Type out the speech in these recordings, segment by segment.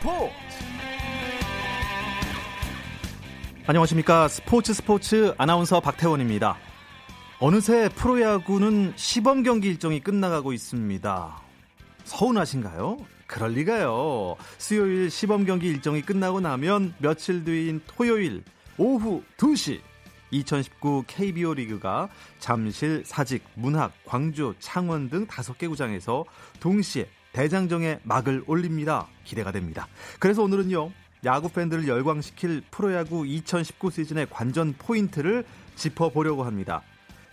스포츠 안녕하십니까 스포츠 스포츠 아나운서 박태원입니다. 어느새 프로야구는 시범 경기 일정이 끝나가고 있습니다. 서운하신가요? 그럴 리가요. 수요일 시범 경기 일정이 끝나고 나면 며칠 뒤인 토요일 오후 2시 2019 KBO 리그가 잠실, 사직, 문학, 광주, 창원 등 다섯 개 구장에서 동시에 대장정에 막을 올립니다. 기대가 됩니다. 그래서 오늘은요. 야구 팬들을 열광시킬 프로야구 2019 시즌의 관전 포인트를 짚어보려고 합니다.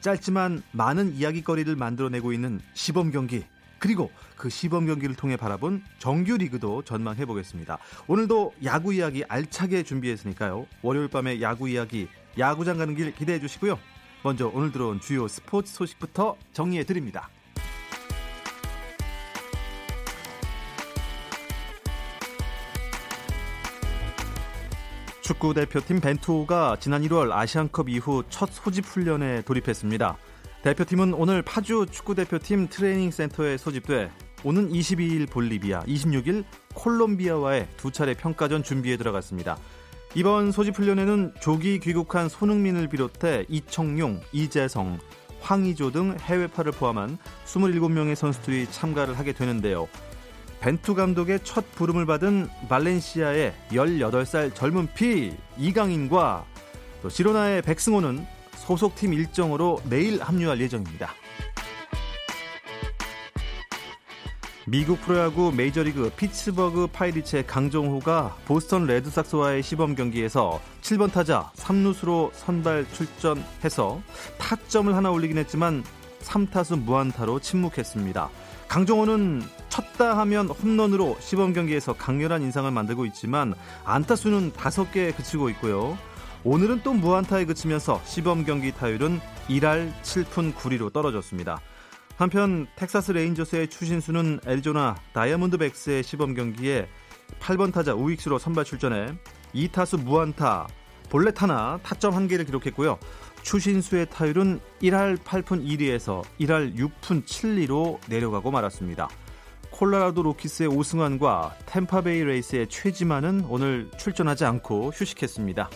짧지만 많은 이야기거리를 만들어내고 있는 시범 경기 그리고 그 시범 경기를 통해 바라본 정규 리그도 전망해 보겠습니다. 오늘도 야구 이야기 알차게 준비했으니까요. 월요일 밤에 야구 이야기 야구장 가는 길 기대해 주시고요. 먼저 오늘 들어온 주요 스포츠 소식부터 정리해 드립니다. 축구 대표팀 벤투호가 지난 1월 아시안컵 이후 첫 소집 훈련에 돌입했습니다. 대표팀은 오늘 파주 축구 대표팀 트레이닝 센터에 소집돼 오는 22일 볼리비아, 26일 콜롬비아와의 두 차례 평가전 준비에 들어갔습니다. 이번 소집 훈련에는 조기 귀국한 손흥민을 비롯해 이청용, 이재성, 황의조 등 해외파를 포함한 27명의 선수들이 참가를 하게 되는데요. 벤투 감독의 첫 부름을 받은 발렌시아의 18살 젊은 피 이강인과 또 시로나의 백승호는 소속팀 일정으로 내일 합류할 예정입니다. 미국 프로야구 메이저리그 피츠버그 파이리츠의 강정호가 보스턴 레드삭스와의 시범 경기에서 7번 타자 3루수로 선발 출전해서 타점을 하나 올리긴 했지만 3타수 무안타로 침묵했습니다. 강정호는 쳤다 하면 홈런으로 시범 경기에서 강렬한 인상을 만들고 있지만 안타수는 5개에 그치고 있고요. 오늘은 또 무안타에 그치면서 시범 경기 타율은 1할 7푼 9리로 떨어졌습니다. 한편 텍사스 레인저스의 추신수는 애리조나 다이아몬드백스의 시범 경기에 8번 타자 우익수로 선발 출전해 2타수 무안타, 볼넷 하나, 타점 1개를 기록했고요. 추신수의 타율은 1할 8푼 1리에서 1할 6푼 7리로 내려가고 말았습니다. 콜로라도 로키스의 오승환과 템파베이 레이스의 최지만은 오늘 출전하지 않고 휴식했습니다.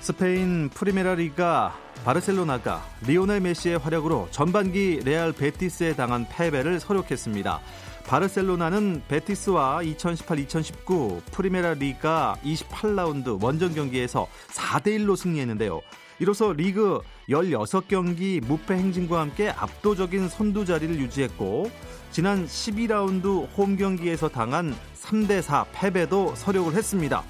스페인 프리메라 리가 바르셀로나가 리오넬 메시의 활약으로 전반기 레알 베티스에 당한 패배를 설욕했습니다. 바르셀로나는 베티스와 2018-2019 프리메라 리가 28라운드 원정 경기에서 4대1로 승리했는데요. 이로써 리그 16경기 무패 행진과 함께 압도적인 선두 자리를 유지했고 지난 12라운드 홈 경기에서 당한 3대4 패배도 설욕을 했습니다.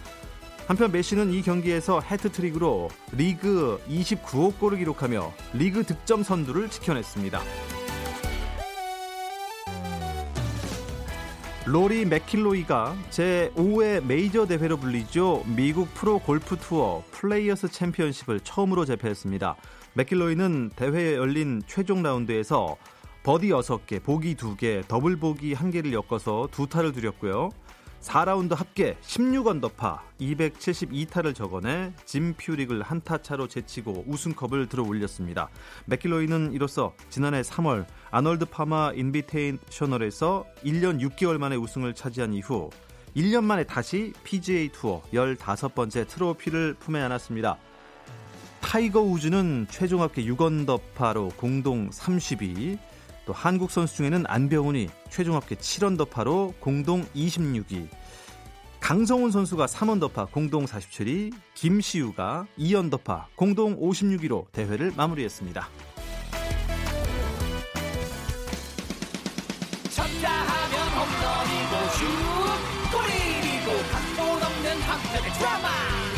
한편 메시는 이 경기에서 해트트릭으로 리그 29호 골을 기록하며 리그 득점 선두를 지켜냈습니다. 로리 맥킬로이가 제5회 메이저 대회로 불리죠. 미국 프로 골프 투어 플레이어스 챔피언십을 처음으로 제패했습니다. 맥킬로이는 대회에 열린 최종 라운드에서 버디 6개, 보기 2개, 더블 보기 1개를 엮어서 두 타를 줄였고요. 4라운드 합계 16언더파 272타를 적어내 짐 퓨릭을 한타 차로 제치고 우승컵을 들어 올렸습니다. 맥킬로이는 이로써 지난해 3월 아널드 파마 인비테이셔널에서 1년 6개월 만에 우승을 차지한 이후 1년 만에 다시 PGA 투어 15번째 트로피를 품에 안았습니다. 타이거 우즈는 최종 합계 6언더파로 공동 30위, 또 한국 선수 중에는 안병훈이 최종 합계 7언더파로 공동 26위. 강성훈 선수가 3언더파 공동 47위, 김시우가 2언더파 공동 56위로 대회를 마무리했습니다. 쳤다 하면 홈런이고 슛 골이고 각본 없는 한편의 드라마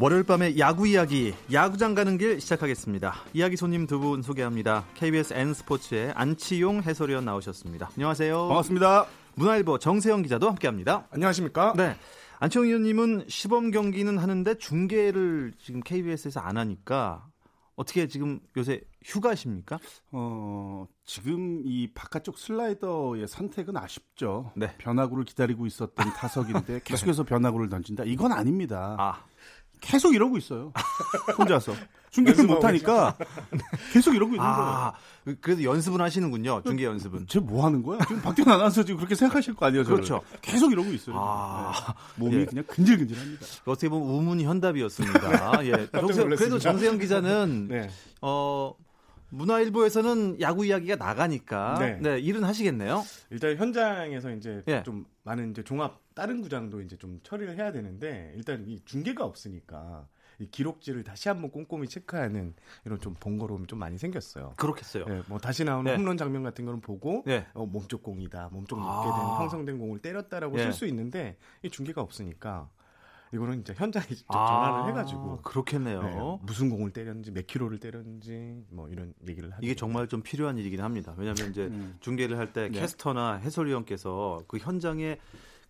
월요일 밤의 야구 이야기, 야구장 가는 길 시작하겠습니다. 이야기 손님 두 분 소개합니다. KBS N스포츠의 안치용 해설위원 나오셨습니다. 안녕하세요. 반갑습니다. 문화일보 정세영 기자도 함께합니다. 안녕하십니까? 네. 안치용 위원님은 시범 경기는 하는데 중계를 지금 KBS에서 안 하니까 어떻게 지금 요새 휴가십니까? 어, 지금 이 바깥쪽 슬라이더의 선택은 아쉽죠. 네. 변화구를 기다리고 있었던 타석인데 계속해서 변화구를 던진다. 이건 아닙니다. 아, 계속 이러고 있어요. 혼자서. 중계를 못하니까 계속 이러고 있는 아, 거예요. 그래도 연습은 하시는군요. 중계 연습은. 쟤 뭐 하는 거야? 지금 박태환 아나운서 지금 그렇게 생각하실 거 아니에요, 저를. 그렇죠. 계속 이러고 있어요. 아, 네. 몸이 예. 그냥 근질근질합니다. 어떻게 보면 우문이 현답이었습니다. 예. 정세, 그래도 정세영 기자는 네. 어 문화일보에서는 야구 이야기가 나가니까 네, 네. 일은 하시겠네요. 일단 현장에서 이제 예. 좀 많은 이제 종합 다른 구장도 이제 좀 처리를 해야 되는데 일단 이 중계가 없으니까 이 기록지를 다시 한번 꼼꼼히 체크하는 이런 좀 번거로움이 좀 많이 생겼어요. 그렇겠어요. 예, 뭐 다시 나오는 네. 홈런 장면 같은 거는 보고 네. 어, 몸쪽 공이다, 몸쪽 높게 아. 된 형성된 공을 때렸다라고 예. 쓸수 있는데 이 중계가 없으니까 이거는 이제 현장에 직접 아, 전화를 해가지고 그렇겠네요. 네, 무슨 공을 때렸는지 몇 킬로를 때렸는지 뭐 이런 얘기를 하죠. 이게 정말 좀 필요한 일이긴 합니다. 왜냐하면 이제 음. 중계를 할때 네. 캐스터나 해설위원께서 그 현장에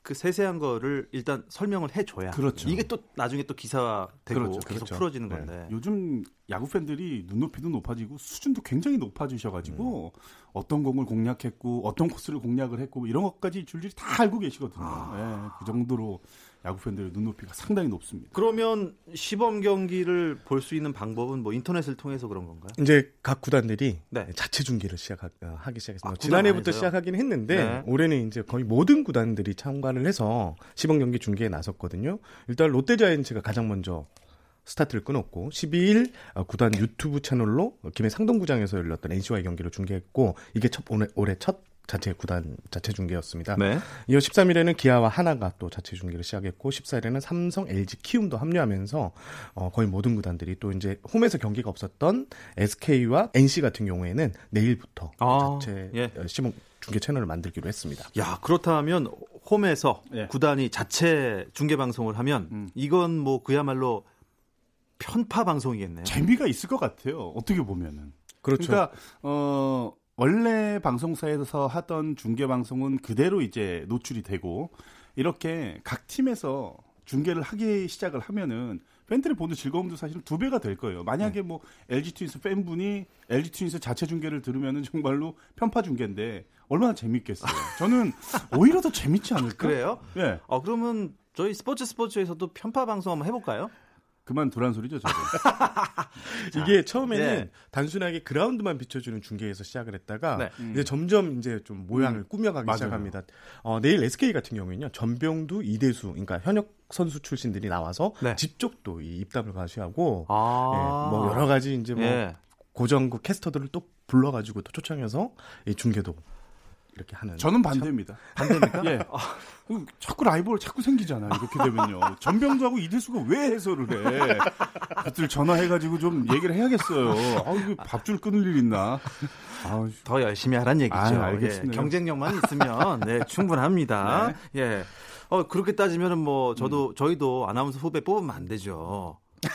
그 세세한 거를 일단 설명을 해줘야 그렇죠. 이게 또 나중에 또 기사 되고 그렇죠, 계속 그렇죠. 풀어지는 네. 건데 요즘 야구 팬들이 눈높이도 높아지고 수준도 굉장히 높아지셔가지고 어떤 공을 공략했고 어떤 코스를 공략을 했고 이런 것까지 줄줄이 다 알고 계시거든요. 예, 그 정도로 야구 팬들의 눈높이가 상당히 높습니다. 그러면 시범 경기를 볼 수 있는 방법은 뭐 인터넷을 통해서 그런 건가요? 이제 각 구단들이 네. 자체 중계를 시작하기 시작했습니다. 아, 구단 지난해부터? 시작하긴 했는데 네. 올해는 이제 거의 모든 구단들이 참가를 해서 시범 경기 중계에 나섰거든요. 일단 롯데자이언츠가 가장 먼저 스타트를 끊었고 12일 어, 구단 유튜브 채널로 김해 상동구장에서 열렸던 NC와의 경기를 중계했고 이게 첫 올해, 올해 첫 자체 구단 자체 중계였습니다. 네. 이어 13일에는 기아와 하나가 또 자체 중계를 시작했고 14일에는 삼성, LG, 키움도 합류하면서 어, 거의 모든 구단들이 또 이제 홈에서 경기가 없었던 SK와 NC 같은 경우에는 내일부터 아, 자체 예. 어, 시범 중계 채널을 만들기로 했습니다. 야 그렇다면 홈에서 예. 구단이 자체 중계 방송을 하면 음. 이건 뭐 그야말로 편파 방송이겠네요. 재미가 있을 것 같아요. 어떻게 보면은. 그렇죠. 러니까 어, 원래 방송사에서 하던 중계 방송은 그대로 이제 노출이 되고 이렇게 각 팀에서 중계를 하기 시작을 하면은 팬들이 보는 즐거움도 사실은 두 배가 될 거예요. 만약에 뭐 LG 트윈스 팬분이 LG 트윈스 자체 중계를 들으면은 정말로 편파 중계인데 얼마나 재밌겠어요. 저는 오히려 더 재밌지 않을까? 그래요? 예. 어 그러면 저희 스포츠 스포츠에서도 편파 방송 한번 해볼까요? 그만 두란 소리죠, 저도. 이게 처음에는 네. 단순하게 그라운드만 비춰주는 중계에서 시작을 했다가 네. 이제 점점 이제 좀 모양을 음. 꾸며가기 맞아요. 시작합니다. 어, 내일 SK 같은 경우에는요 전병두, 이대수, 그러니까 현역 선수 출신들이 나와서 네. 직접 또 이 입담을 가시하고 아, 예, 뭐 여러 가지 이제 뭐 예. 고정국 캐스터들을 또 불러가지고 또 초청해서 이 중계도 이렇게 하는. 저는 반대입니다. 반대입니까? 예. 그 자꾸 라이벌 자꾸 생기잖아. 이렇게 되면요. 전병두하고 이대수가 왜 해설을 해? 그들 전화해가지고 좀 얘기를 해야겠어요. 아, 이거 밥줄 끊을 일 있나? 아, 더 열심히 하란 얘기죠. 아유, 알겠습니다. 예, 경쟁력만 있으면 네, 충분합니다. 예. 어 그렇게 따지면은 뭐 저도 저희도 아나운서 후배 뽑으면 안 되죠.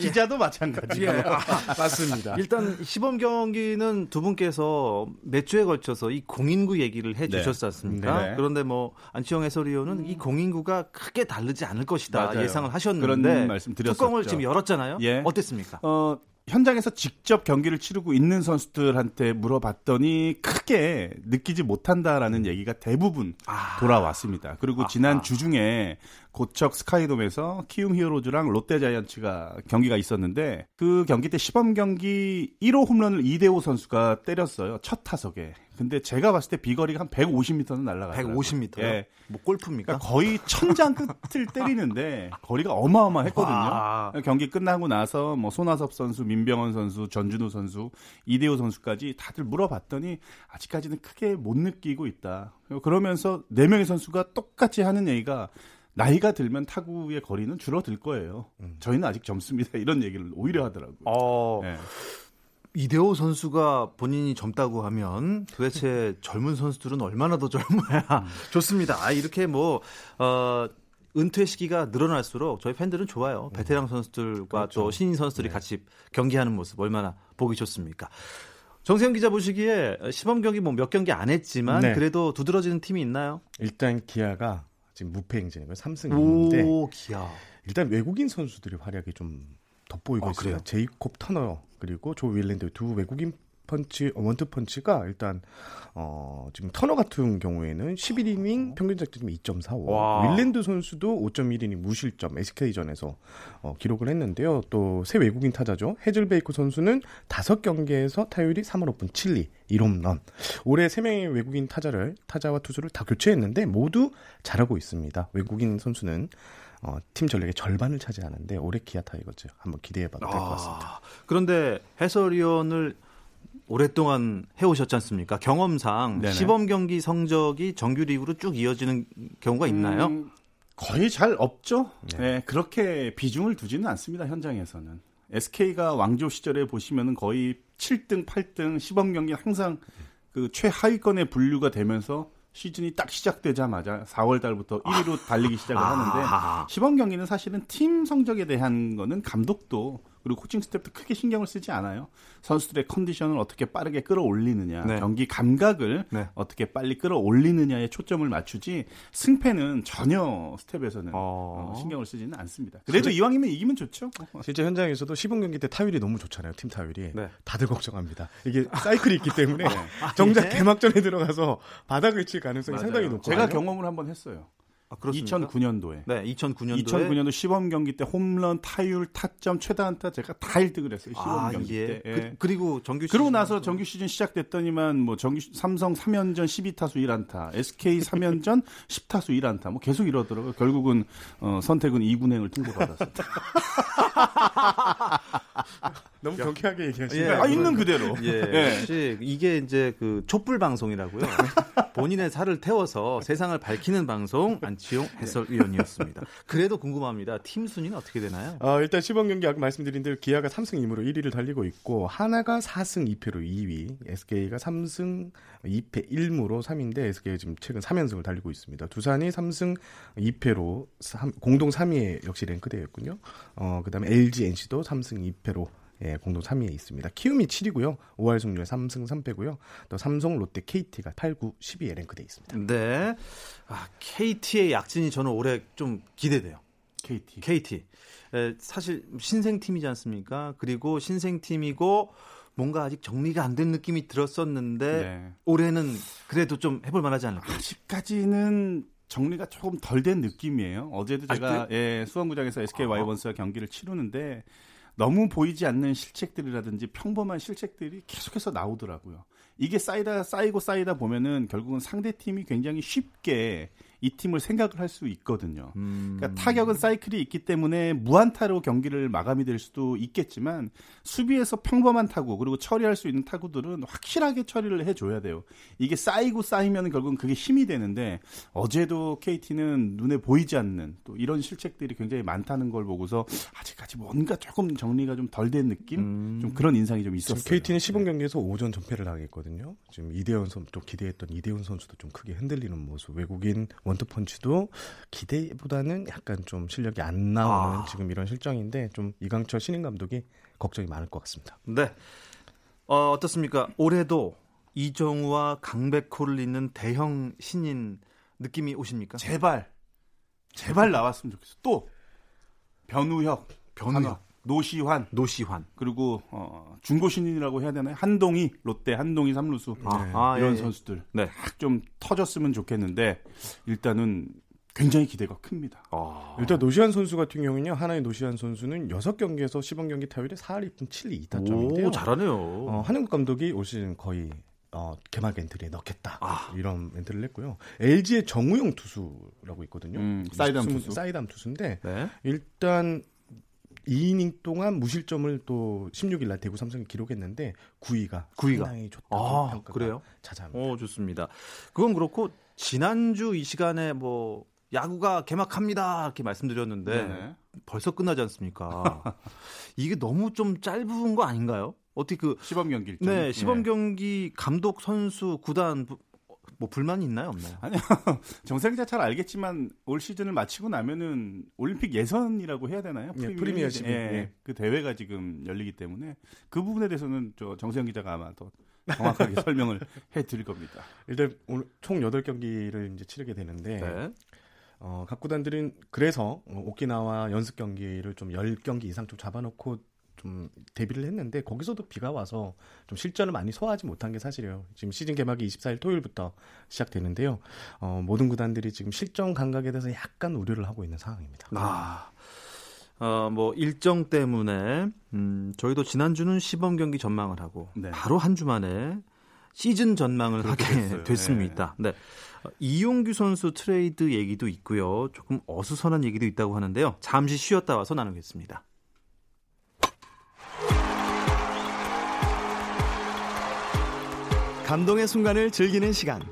기자도 마찬가지. 예. 아, 맞습니다. 일단 시범 경기는 두 분께서 몇 주에 걸쳐서 이 공인구 얘기를 해 주셨지 않습니까? 네. 그런데 뭐 안치영 해설위원은 이 공인구가 크게 다르지 않을 것이다 맞아요. 예상을 하셨는데. 뚜껑을 지금 열었잖아요. 예. 어땠습니까? 어, 현장에서 직접 경기를 치르고 있는 선수들한테 물어봤더니 크게 느끼지 못한다라는 얘기가 대부분 아. 돌아왔습니다. 그리고 지난 주 중에 고척 스카이돔에서 키움 히어로즈랑 롯데자이언츠가 경기가 있었는데 그 경기 때 시범 경기 1호 홈런을 이대호 선수가 때렸어요. 첫 타석에. 근데 제가 봤을 때 비거리가 한 150m는 날아가더라고요. 150m요? 예. 뭐 골프입니까? 그러니까 거의 천장 끝을 때리는데 거리가 어마어마했거든요. 와. 경기 끝나고 나서 뭐 손아섭 선수, 민병헌 선수, 전준우 선수, 이대호 선수까지 다들 물어봤더니 아직까지는 크게 못 느끼고 있다. 그러면서 네 명의 선수가 똑같이 하는 얘기가 나이가 들면 타구의 거리는 줄어들 거예요. 저희는 아직 젊습니다. 이런 얘기를 오히려 하더라고요. 어, 예. 이대호 선수가 본인이 젊다고 하면 도대체 젊은 선수들은 얼마나 더 젊어야 좋습니다. 아, 이렇게 뭐, 어, 은퇴 시기가 늘어날수록 저희 팬들은 좋아요. 베테랑 선수들과 그렇죠. 또 신인 선수들이 네. 같이 경기하는 모습 얼마나 보기 좋습니까? 정세영 기자 보시기에 시범 경기 뭐 몇 경기 안 했지만 네. 그래도 두드러지는 팀이 있나요? 일단 기아가 지금 무패 행진이고 3승 2무인데 오 기아. 일단 외국인 선수들의 활약이 좀 돋보이고 아, 있습니다. 제이콥 터너 그리고 조 윌랜드 두 외국인 펀치 원투 펀치가 일단 어 지금 터너 같은 경우에는 11이닝 평균 자책점이 2.45. 와. 윌랜드 선수도 5.1이닝 무실점 SK전에서 어, 기록을 했는데요. 또 새 외국인 타자죠. 헤즐베이커 선수는 5경기에서 타율이 3할 5분 7리 1홈런. 올해 3명의 외국인 타자를 타자와 투수를 다 교체했는데 모두 잘하고 있습니다. 외국인 선수는 어, 팀 전력의 절반을 차지하는데 올해 기아 타이거즈 한번 기대해 봐도 될 것 같습니다. 아, 그런데 해설위원을 오랫동안 해오셨지 않습니까? 경험상 네네. 시범 경기 성적이 정규 리그로 쭉 이어지는 경우가 있나요? 음, 거의 잘 없죠. 네. 네. 그렇게 비중을 두지는 않습니다. 현장에서는. SK가 왕조 시절에 보시면은 거의 7등, 8등 시범 경기 항상 그 최하위권에 분류가 되면서 시즌이 딱 시작되자마자 4월 달부터 1위로 달리기 시작을 하는데 아. 시범 경기는 사실은 팀 성적에 대한 거는 감독도 그리고 코칭 스태프도 크게 신경을 쓰지 않아요. 선수들의 컨디션을 어떻게 빠르게 끌어올리느냐, 네. 경기 감각을 네. 어떻게 빨리 끌어올리느냐에 초점을 맞추지 승패는 전혀 스텝에서는 어. 어, 신경을 쓰지는 않습니다. 그래도 이왕이면 이기면 좋죠. 실제 현장에서도 시범 경기 때 타율이 너무 좋잖아요. 팀 타율이. 네. 다들 걱정합니다. 이게 사이클이 있기 때문에 정작 개막전에 들어가서 바닥을 칠 가능성이 맞아요. 상당히 높거든요. 제가 경험을 한번 했어요. 아, 그렇습니까? 2009년도에. 네, 2009년도에 2009년도 시범 경기 때 홈런, 타율, 타점, 최다 안타 제가 다 1등을 했어요. 시범 아, 경기 예. 때. 예. 그, 그리고 정규 그러고 시즌 나서 정규 시즌 시작됐더니만 뭐 정규 시- 삼성 3연전 12타수 1안타, SK 3연전 10타수 1안타 뭐 계속 이러더라고요. 결국은 어, 선택은 이군행을 통보받았습니다. 너무 경쾌하게 얘기하시네요. 예, 아 있는 그대로. 예, 예. 역시 이게 이제 그 촛불 방송이라고요. 본인의 살을 태워서 세상을 밝히는 방송 안치용 해설위원이었습니다. 그래도 궁금합니다. 팀 순위는 어떻게 되나요? 어, 일단 시범 경기 아까 말씀드린 대로 기아가 3승 2무로 1위를 달리고 있고 하나가 4승 2패로 2위, SK가 3승 2패 1무로 3위인데 SK가 지금 최근 3연승을 달리고 있습니다. 두산이 3승 2패로 공동 3위에 역시 랭크되어 있군요. 어, 그다음에 LG, NC도 3승 2패로 예, 공동 3위에 있습니다. 키움이 7위고요. 5할 승률 3승 3패고요. 또 삼성, 롯데, KT가 8, 9, 10위에 랭크되어 있습니다. 네. 아, KT의 약진이 저는 올해 좀 기대돼요. KT. KT. 에, 사실 신생팀이지 않습니까? 그리고 신생팀이고 뭔가 아직 정리가 안 된 느낌이 들었었는데 네. 올해는 그래도 좀 해볼 만하지 않을까? 아직까지는 정리가 조금 덜 된 느낌이에요. 어제도 아, 제가 예, 수원구장에서 SK 아. 와이번스와 경기를 치르는데 너무 보이지 않는 실책들이라든지 평범한 실책들이 계속해서 나오더라고요. 이게 쌓이다 쌓이고 쌓이다 보면은 결국은 상대 팀이 굉장히 쉽게 이 팀을 생각을 할 수 있거든요. 음. 그러니까 타격은 사이클이 있기 때문에 무안타로 경기를 마감이 될 수도 있겠지만 수비에서 평범한 타구 그리고 처리할 수 있는 타구들은 확실하게 처리를 해줘야 돼요. 이게 쌓이고 쌓이면 결국은 그게 힘이 되는데 어제도 KT는 눈에 보이지 않는 또 이런 실책들이 굉장히 많다는 걸 보고서 아직까지 뭔가 조금 정리가 좀 덜 된 느낌, 음. 좀 그런 인상이 좀 있었어요. KT는 시범 경기에서 오전 전패를 당했거든요. 지금 이대현 선수 또 기대했던 이대훈 선수도 좀 크게 흔들리는 모습. 외국인 원투펀치도 기대보다는 약간 좀 실력이 안 나오는 아. 지금 이런 실정인데 좀 이강철 신인 감독이 걱정이 많을 것 같습니다. 네. 어, 어떻습니까? 올해도 이정우와 강백호를 잇는 대형 신인 느낌이 오십니까? 제발 제발 나왔으면 좋겠어. 또 변우혁, 변우혁. 노시환 노시환. 그리고 어, 중고 신인이라고 해야 되나요? 한동희 롯데 한동희 삼루수 아, 아, 이런 예, 예. 선수들 네. 딱좀 터졌으면 좋겠는데 일단은 굉장히 기대가 큽니다. 어. 일단 노시안 선수 같은 경우는요. 하나의 노시안 선수는 6경기에서 시범 경기 타율이 4할 2푼 7리 2타점인데요. 오, 잘하네요. 어, 한국 감독이 올 시즌 거의 어, 개막 엔트리에 넣겠다. 아. 이런 멘트를 냈고요. LG의 정우영 투수라고 있거든요. 음, 사이담 투수. 사이담 투수인데 네. 일단 2이닝 동안 무실점을 또 16일 날 대구 삼성이 기록했는데 9위가 9위가. 상당히 좋다 아, 평가가 그래요? 자자합니다. 어, 좋습니다. 그건 그렇고 지난주 이 시간에 뭐 야구가 개막합니다 이렇게 말씀드렸는데 네. 벌써 끝나지 않습니까? 이게 너무 좀 짧은 거 아닌가요? 어떻게 그 시범 경기. 네, 시범 예. 경기 감독 선수 구단 부- 뭐 불만이 있나요, 없나요? 아니요. 정세 기자 잘 알겠지만 올 시즌을 마치고 나면은 올림픽 예선이라고 해야 되나요? 예, 프리미어 시즌. 예, 예. 그 대회가 지금 열리기 때문에 그 부분에 대해서는 저 정세영 기자가 아마 더 정확하게 설명을 해 드릴 겁니다. 일단 오늘 총 8경기를 이제 치르게 되는데 네. 어, 각 구단들은 그래서 어, 오키나와 연습 경기를 좀 10경기 이상 좀 잡아놓고 좀 데뷔를 했는데 거기서도 비가 와서 좀 실전을 많이 소화하지 못한 게 사실이에요. 지금 시즌 개막이 24일 토요일부터 시작되는데요. 어, 모든 구단들이 지금 실전 감각에 대해서 약간 우려를 하고 있는 상황입니다. 아, 어, 뭐 일정 때문에 음, 저희도 지난주는 시범 경기 전망을 하고 네. 바로 한 주 만에 시즌 전망을 하게 됐어요. 됐습니다. 네. 어, 이용규 선수 트레이드 얘기도 있고요. 조금 어수선한 얘기도 있다고 하는데요. 잠시 쉬었다 와서 나누겠습니다. 감동의 순간을 즐기는 시간.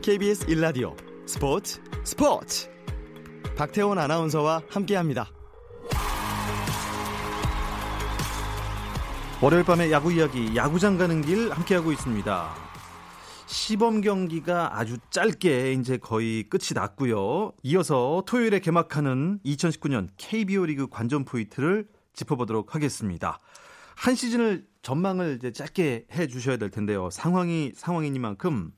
KBS 1라디오 스포츠 스포츠. 박태원 아나운서와 함께합니다. 월요일 밤의 야구 이야기, 야구장 가는 길 함께하고 있습니다. 시범 경기가 아주 짧게 이제 거의 끝이 났고요. 이어서 토요일에 개막하는 2019년 KBO 리그 관전 포인트를 짚어보도록 하겠습니다. 한 시즌을 전망을 이제 짧게 해 주셔야 될 텐데요. 상황이 상황이니만큼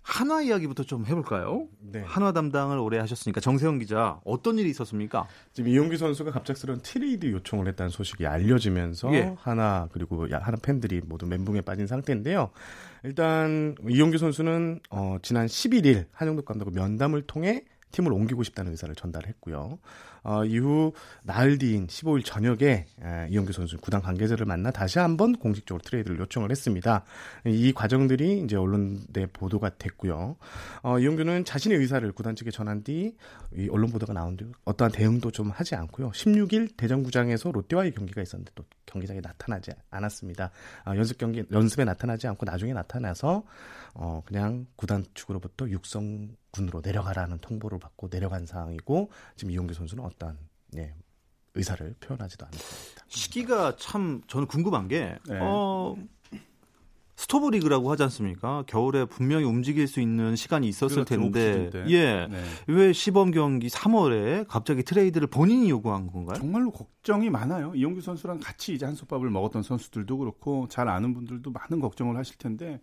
한화 이야기부터 좀 해볼까요? 네. 한화 담당을 오래 하셨으니까 정세영 기자 어떤 일이 있었습니까? 지금 이용규 선수가 갑작스러운 트레이드 요청을 했다는 소식이 알려지면서 예. 한화 그리고 야- 한화 팬들이 모두 멘붕에 빠진 상태인데요. 일단 이용규 선수는 어, 지난 11일 한영덕 감독과 면담을 통해 팀을 옮기고 싶다는 의사를 전달했고요. 어, 이후 나흘 뒤인 15일 저녁에 에, 이용규 선수 구단 관계자를 만나 다시 한번 공식적으로 트레이드를 요청을 했습니다. 이 과정들이 이제 언론에 보도가 됐고요. 어, 이용규는 자신의 의사를 구단 측에 전한 뒤 이 언론 보도가 나온 뒤 어떠한 대응도 좀 하지 않고요. 16일 대전구장에서 롯데와의 경기가 있었는데 또 경기장에 나타나지 않았습니다. 아, 연습 경기 연습에 나타나지 않고 나중에 나타나서 어, 그냥 구단 측으로부터 육성군으로 내려가라는 통보를 받고 내려간 상황이고 지금 이용규 선수는 어떠한 예, 의사를 표현하지도 않았습니다. 시기가 참 저는 궁금한 게 네. 어, 스토브 리그라고 하지 않습니까? 겨울에 분명히 움직일 수 있는 시간이 있었을 그렇죠, 텐데. 예. 네. 왜 시범 경기 3월에 갑자기 트레이드를 본인이 요구한 건가요? 정말로 걱정이 많아요. 이용규 선수랑 같이 이제 한솥밥을 먹었던 선수들도 그렇고 잘 아는 분들도 많은 걱정을 하실 텐데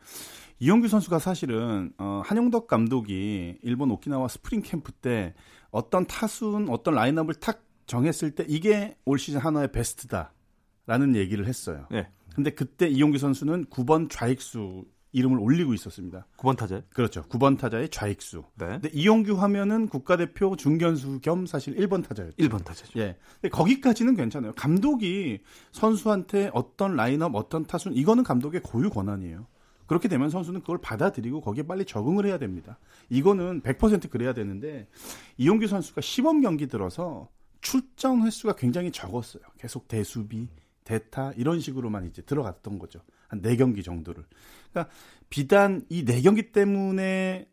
이용규 선수가 사실은 어, 한용덕 감독이 일본 오키나와 스프링 캠프 때 어떤 타순 어떤 라인업을 탁 정했을 때 이게 올 시즌 한화의 베스트다 라는 얘기를 했어요. 네. 근데 그때 이용규 선수는 9번 좌익수 이름을 올리고 있었습니다. 9번 타자. 그렇죠. 9번 타자의 좌익수. 네. 근데 이용규 하면은 국가대표 중견수 겸 사실 1번 타자였죠. 1번 타자죠. 예. 근데 거기까지는 괜찮아요. 감독이 선수한테 어떤 라인업, 어떤 타순, 이거는 감독의 고유 권한이에요. 그렇게 되면 선수는 그걸 받아들이고 거기에 빨리 적응을 해야 됩니다. 이거는 100% 그래야 되는데 이용규 선수가 시범 경기 들어서 출전 횟수가 굉장히 적었어요. 계속 대수비, 대타 이런 식으로만 이제 들어갔던 거죠. 한 4경기 정도를. 그러니까 비단 이 4경기 때문에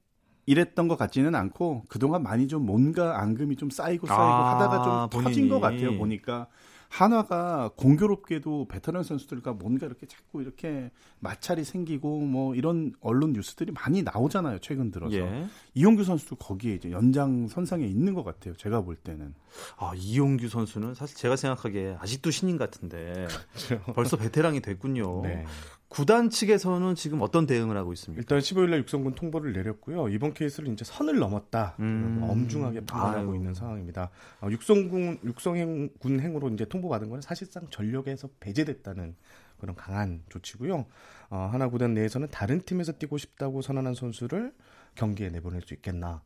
이랬던 것 같지는 않고 그동안 많이 좀 뭔가 앙금이 좀 쌓이고 쌓이고 아, 하다가 좀 터진 본인이. 것 같아요. 보니까 한화가 공교롭게도 베테랑 선수들과 뭔가 이렇게 자꾸 이렇게 마찰이 생기고 뭐 이런 언론 뉴스들이 많이 나오잖아요. 최근 들어서 예. 이용규 선수도 거기에 이제 연장 선상에 있는 것 같아요. 제가 볼 때는 아, 이용규 선수는 사실 제가 생각하기에 아직도 신인 같은데 벌써 베테랑이 됐군요. 네. 구단 측에서는 지금 어떤 대응을 하고 있습니까? 일단 15일 날 육성군 통보를 내렸고요. 이번 케이스를 이제 선을 넘었다. 음. 엄중하게 판단하고. 있는 상황입니다. 어, 육성군 육성군 행으로 이제 통보받은 건 사실상 전력에서 배제됐다는 그런 강한 조치고요. 어, 하나 구단 내에서는 다른 팀에서 뛰고 싶다고 선언한 선수를 경기에 내보낼 수 있겠나라는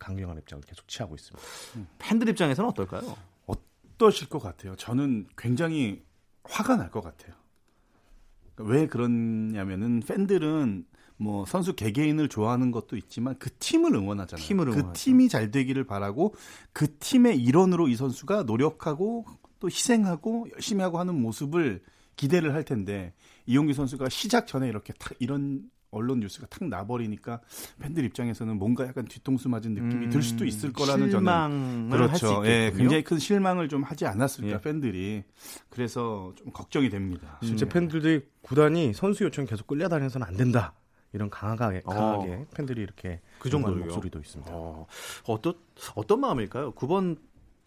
강경한 입장을 계속 취하고 있습니다. 팬들 입장에서는 어떨까요? 어떠실 것 같아요? 저는 굉장히 화가 날 것 같아요. 그러니까 왜 그러냐면은 팬들은 뭐 선수 개개인을 좋아하는 것도 있지만 그 팀을 응원하잖아요. 팀을 그 응원하죠. 팀이 잘 되기를 바라고 그 팀의 일원으로 이 선수가 노력하고 또 희생하고 열심히 하고 하는 모습을 기대를 할 텐데 이용규 선수가 시작 전에 이렇게 탁 이런 언론 뉴스가 탁 나버리니까 팬들 입장에서는 뭔가 약간 뒤통수 맞은 느낌이 들 수도 있을 거라는 저는 음, 그렇죠. 예, 굉장히 큰 실망을 좀 하지 않았을까 예. 팬들이 그래서 좀 걱정이 됩니다. 실제 팬들들이 구단이 선수 요청 계속 끌려다녀서는 안 된다. 이런 강하게 강하게 팬들이 이렇게 그 정도로요? 목소리도 있습니다. 어, 어떤 어떤 마음일까요? 9번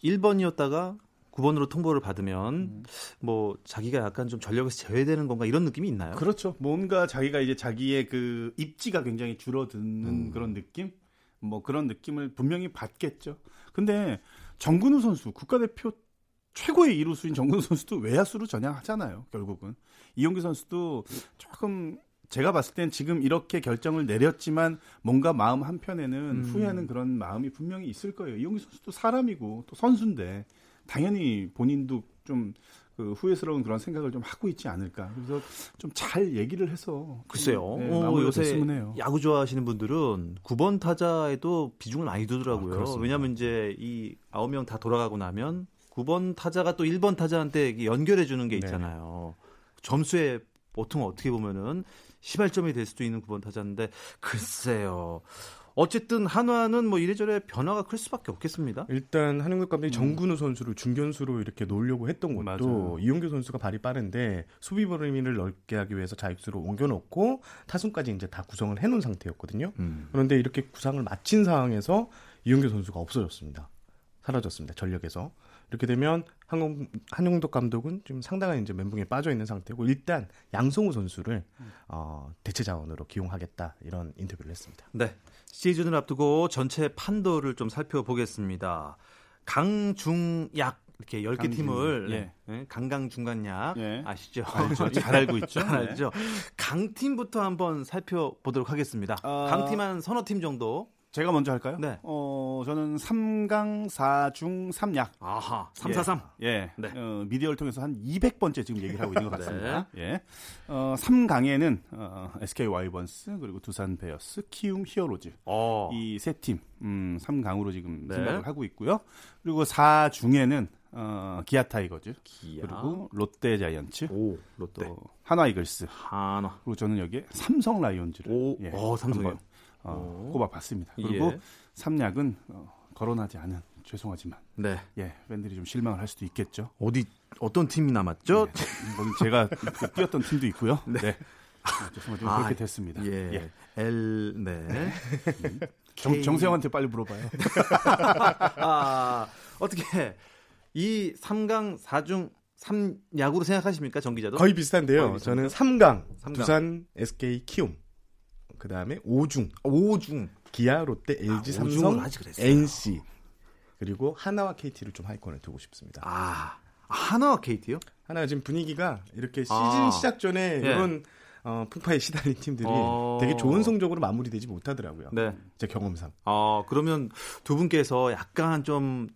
1번이었다가 9번으로 통보를 받으면 음. 뭐 자기가 약간 좀 전력에서 제외되는 건가 이런 느낌이 있나요? 그렇죠. 뭔가 자기가 이제 자기의 그 입지가 굉장히 줄어드는 그런 느낌? 뭐 그런 느낌을 분명히 받겠죠. 근데 정근우 선수 국가대표 최고의 이루수인 정근우 선수도 외야수로 전향하잖아요. 결국은 이용규 선수도 조금 제가 봤을 땐 지금 이렇게 결정을 내렸지만 뭔가 마음 한편에는 음. 후회하는 그런 마음이 분명히 있을 거예요. 이용규 선수도 사람이고 또 선수인데 당연히 본인도 좀 그 후회스러운 그런 생각을 좀 하고 있지 않을까. 그래서 좀 잘 얘기를 해서 글쎄요. 네, 어, 마무리가 요새. 야구 좋아하시는 분들은 9번 타자에도 비중을 많이 두더라고요. 아. 왜냐하면 이제 이 9명 다 돌아가고 나면 9번 타자가 또 1번 타자한테 연결해 주는 게 네. 있잖아요. 점수에 보통 어떻게 보면은 시발점이 될 수도 있는 9번 타자인데 글쎄요. 어쨌든 한화는 뭐 이래저래 변화가 클 수밖에 없겠습니다. 일단 한영국 감독이 정근우 선수를 중견수로 이렇게 놓으려고 했던 것도 맞아요. 이용규 선수가 발이 빠른데 수비 범위를 넓게 하기 위해서 자익수로 옮겨놓고 타순까지 이제 다 구성을 해놓은 상태였거든요. 음. 그런데 이렇게 구상을 마친 상황에서 이용규 선수가 없어졌습니다. 사라졌습니다. 전력에서. 이렇게 되면 한국 한용덕 감독은 좀 상당한 이제 멘붕에 빠져 있는 상태고 일단 양성우 선수를 어, 대체 자원으로 기용하겠다 이런 인터뷰를 했습니다. 네. 시즌을 앞두고 전체 판도를 좀 살펴보겠습니다. 강중약 이렇게 10개 강중, 팀을 예. 네, 강강 중간약 예. 아시죠? 알죠. 잘 알고 있죠. 잘 알죠. 강팀부터 한번 살펴보도록 하겠습니다. 아. 강팀 한 서너 팀 정도. 제가 먼저 할까요? 네. 어, 저는 3강 4중 3약. 아하. 343. 예. 네. 어, 미디어를 통해서 한 200번째 지금 얘기를 하고 있는 것 같습니다. 예. 어, 3강에는 어, SK 와이번스 그리고 두산 베어스, 키움 히어로즈 어. 이 세 팀, 음, 3강으로 지금 네. 생각을 하고 있고요. 그리고 4중에는 어, 기아 타이거즈, 기아. 그리고 롯데 자이언츠, 오. 또 한화 이글스, 한화. 그리고 저는 여기에 삼성 라이온즈를 오, 예, 어, 삼성이요? 어, 오. 꼽아봤습니다. 그리고 예. 삼약은 어, 거론하지 않은 죄송하지만 네. 예 팬들이 좀 실망을 할 수도 있겠죠. 어디 어떤 팀이 남았죠? 뭐 제가 그 뛰었던 팀도 있고요. 네. 아, 죄송하지만 아, 그렇게 됐습니다. 예. 예. L 네. 정, K- 정세영한테 빨리 물어봐요. 아, 어떻게 이 3강 4중 3약으로 생각하십니까, 정 기자도? 거의 비슷한데요. 거의 저는 3강, 삼강. 두산, SK, 키움. 그 다음에 5중, 5중. 기아, 롯데, LG, 아, 삼성. NC. 그리고 하나와 KT를 좀 하위권에 두고 싶습니다. 아, 하나와 KT요? 하나가 지금 분위기가 이렇게 시즌 아. 시작 전에 예. 이런 어, 풍파에 시달린 팀들이 어. 되게 좋은 성적으로 마무리되지 못하더라고요. 네. 제 경험상. 아, 그러면 두 분께서 약간 좀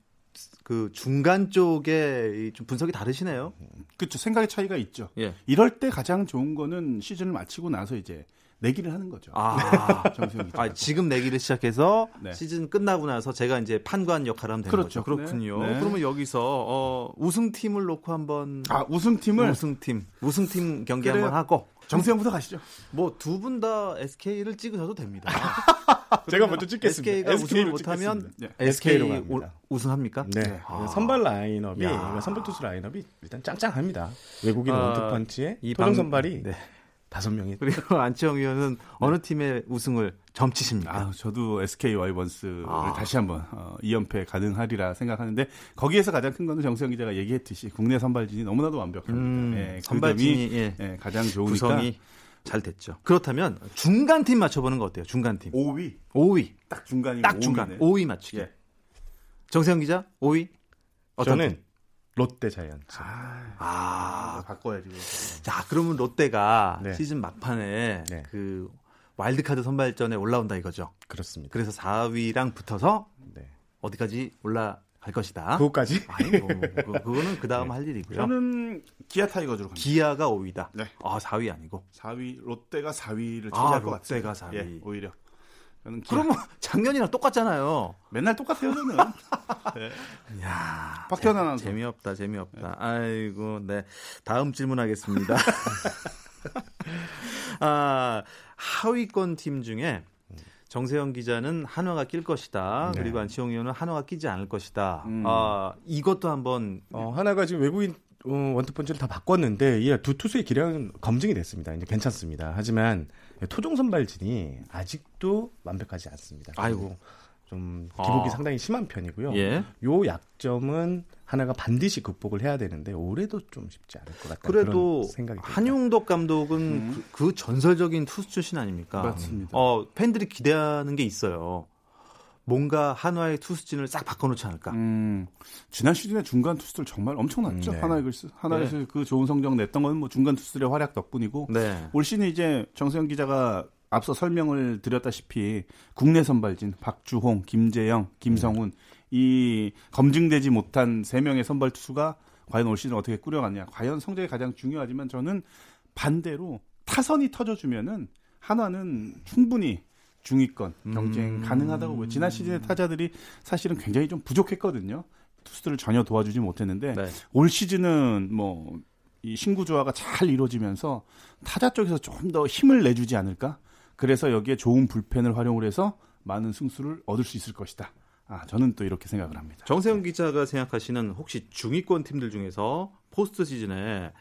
그 중간 쪽에 이좀 분석이 다르시네요. 그렇죠. 생각의 차이가 있죠. 예. 이럴 때 가장 좋은 거는 시즌을 마치고 나서 이제 내기를 하는 거죠. 아, 기자. 아, 지금 내기를 시작해서 네. 시즌 끝나고 나서 제가 이제 판관 역할을 하면 되는 그렇죠. 거죠. 그렇군요. 네. 네. 그러면 여기서 어, 우승팀을 놓고 한번 아, 우승팀을 우승팀 우승팀 경기 그래요. 한번 하고 정세영부터 가시죠. 뭐 두 분 다 SK를 찍으셔도 됩니다. 제가 먼저 찍겠습니다. SK가 우승을 못하면. 네. SK로 SK 갑니다. 올- 우승합니까? 네. 아. 선발 라인업이 야. 그러니까 선발 투수 라인업이 일단 짱짱합니다. 외국인 아, 원투펀치에 이 토종 방- 선발이 네. 다섯 명이 그리고 안치홍 의원은 어느 팀의 우승을 점치십니까? 아, 저도 SK 와이번스를 아. 다시 한번 어, 2연패 가능하리라 생각하는데 거기에서 가장 큰 거는 정세영 기자가 얘기했듯이 국내 선발진이 너무나도 완벽합니다. 음, 예, 그 선발진이 예, 예, 가장 좋으니까 구성이 잘 됐죠. 그렇다면 중간 팀 맞춰보는 거 어때요? 중간 팀. 5위 5위. 딱 중간이 딱 중간. 5위 맞추기. 예. 정세영 기자 5위. 어떤 팀? 롯데 자이언츠. 아, 바꿔야지. 자 그러면 롯데가 네. 시즌 막판에 네. 그 와일드카드 선발전에 올라온다 이거죠. 그렇습니다. 그래서 4위랑 붙어서 네. 어디까지 올라갈 것이다. 그거까지 아니 뭐 그, 그거는 그 다음 할 일이고요. 저는 기아 타이거즈로 갑니다. 기아가 5위다. 네. 아 4위 아니고. 4위 롯데가 4위를 아, 차지할 것 같아요. 롯데가 4위. 예, 오히려. 그러면 작년이랑 똑같잖아요. 맨날 똑같아요, 저는. 야 박태환 아나운서. 재미없다, 재미없다. 아이고, 네. 다음 질문하겠습니다. 아, 하위권 팀 중에 정세영 기자는 한화가 낄 것이다. 네. 그리고 안치홍 의원은 한화가 끼지 않을 것이다. 음. 아, 이것도 한번 어, 하나가 지금 외국인 어, 원투펀치를 다 바꿨는데 이두 투수의 기량은 검증이 됐습니다. 이제 괜찮습니다. 하지만 토종 선발진이 아직도 완벽하지 않습니다. 아이고. 좀 기복이 아. 상당히 심한 편이고요. 예. 요 약점은 하나가 반드시 극복을 해야 되는데 올해도 좀 쉽지 않을 것 같다. 그래도 생각이 듭니다. 한용덕 감독은 음. 그, 그 전설적인 투수 출신 아닙니까? 맞습니다. 어, 팬들이 기대하는 게 있어요. 뭔가 한화의 투수진을 싹 바꿔놓지 않을까. 음, 지난 시즌에 중간 투수들 정말 엄청났죠. 음, 네. 하나이글스 하나이글스 그 좋은 성적 냈던 건 뭐 중간 투수들의 활약 덕분이고 네. 올 시즌 이제 정세영 기자가 앞서 설명을 드렸다시피 국내 선발진 박주홍, 김재영, 김성훈 이 검증되지 못한 세 명의 선발 투수가 과연 올 시즌 어떻게 꾸려갔냐. 과연 성적이 가장 중요하지만 저는 반대로 타선이 터져주면은 하나는 충분히 중위권 경쟁 음. 가능하다고 보여요. 지난 시즌의 타자들이 사실은 굉장히 좀 부족했거든요. 투수들을 전혀 도와주지 못했는데 네. 올 시즌은 뭐 이 신구 조화가 잘 이루어지면서 타자 쪽에서 좀더 힘을 내주지 않을까? 그래서 여기에 좋은 불펜을 활용을 해서 많은 승수를 얻을 수 있을 것이다. 아, 저는 또 이렇게 생각을 합니다. 정세영 기자가 생각하시는 혹시 중위권 팀들 중에서 포스트 시즌에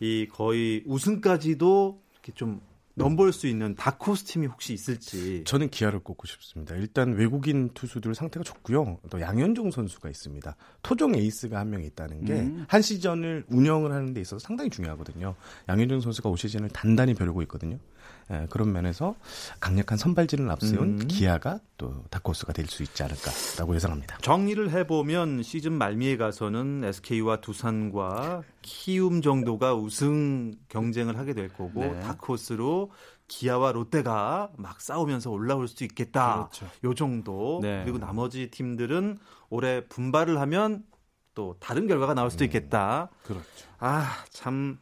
이 거의 우승까지도 이렇게 좀 넘볼 수 있는 다크호스 팀이 혹시 있을지. 저는 기아를 꼽고 싶습니다. 일단 외국인 투수들 상태가 좋고요. 또 양현종 선수가 있습니다. 토종 에이스가 한 명 있다는 게 한 음. 시즌을 운영을 하는 데 있어서 상당히 중요하거든요. 양현종 선수가 올 시즌을 단단히 벼르고 있거든요. 예, 그런 면에서 강력한 선발진을 앞세운 음. 기아가 또 다크호스가 될 수 있지 않을까라고 예상합니다. 정리를 해보면 시즌 말미에 가서는 SK와 두산과 키움 정도가 우승 경쟁을 하게 될 거고 네. 다크호스로 기아와 롯데가 막 싸우면서 올라올 수 있겠다. 그렇죠. 요 정도. 네. 그리고 나머지 팀들은 올해 분발을 하면 또 다른 결과가 나올 수도 있겠다. 그렇죠. 아, 참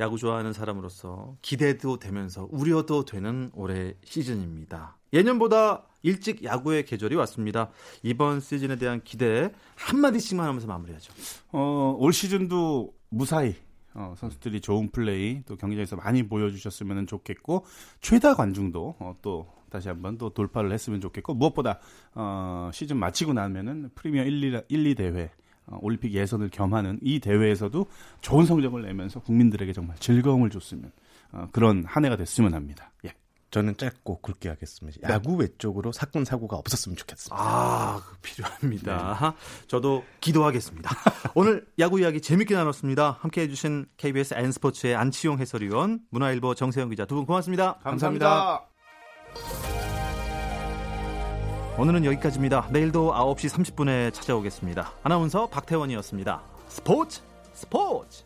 야구 좋아하는 사람으로서 기대도 되면서 우려도 되는 올해 시즌입니다. 예년보다 일찍 야구의 계절이 왔습니다. 이번 시즌에 대한 기대 한마디씩만 하면서 마무리하죠. 어, 올 시즌도 무사히 어, 선수들이 좋은 플레이 또 경기장에서 많이 보여주셨으면 좋겠고 최다 관중도 어, 또 다시 한번 또 돌파를 했으면 좋겠고 무엇보다 어, 시즌 마치고 나면은 프리미어 1, 2, 1, 2 대회 어, 올림픽 예선을 겸하는 이 대회에서도 좋은 성적을 내면서 국민들에게 정말 즐거움을 줬으면 어, 그런 한 해가 됐으면 합니다. 예. 저는 짧고 굵게 하겠습니다. 야구 외적으로 사건 사고가 없었으면 좋겠습니다. 아, 그 필요합니다. 저도 기도하겠습니다. 오늘 야구 이야기 재밌게 나눴습니다. 함께 해 주신 KBS N스포츠의 안치용 해설위원, 문화일보 정세영 기자 두 분 고맙습니다. 오늘은 여기까지입니다. 내일도 9시 30분에 찾아오겠습니다. 아나운서 박태원이었습니다. 스포츠 스포츠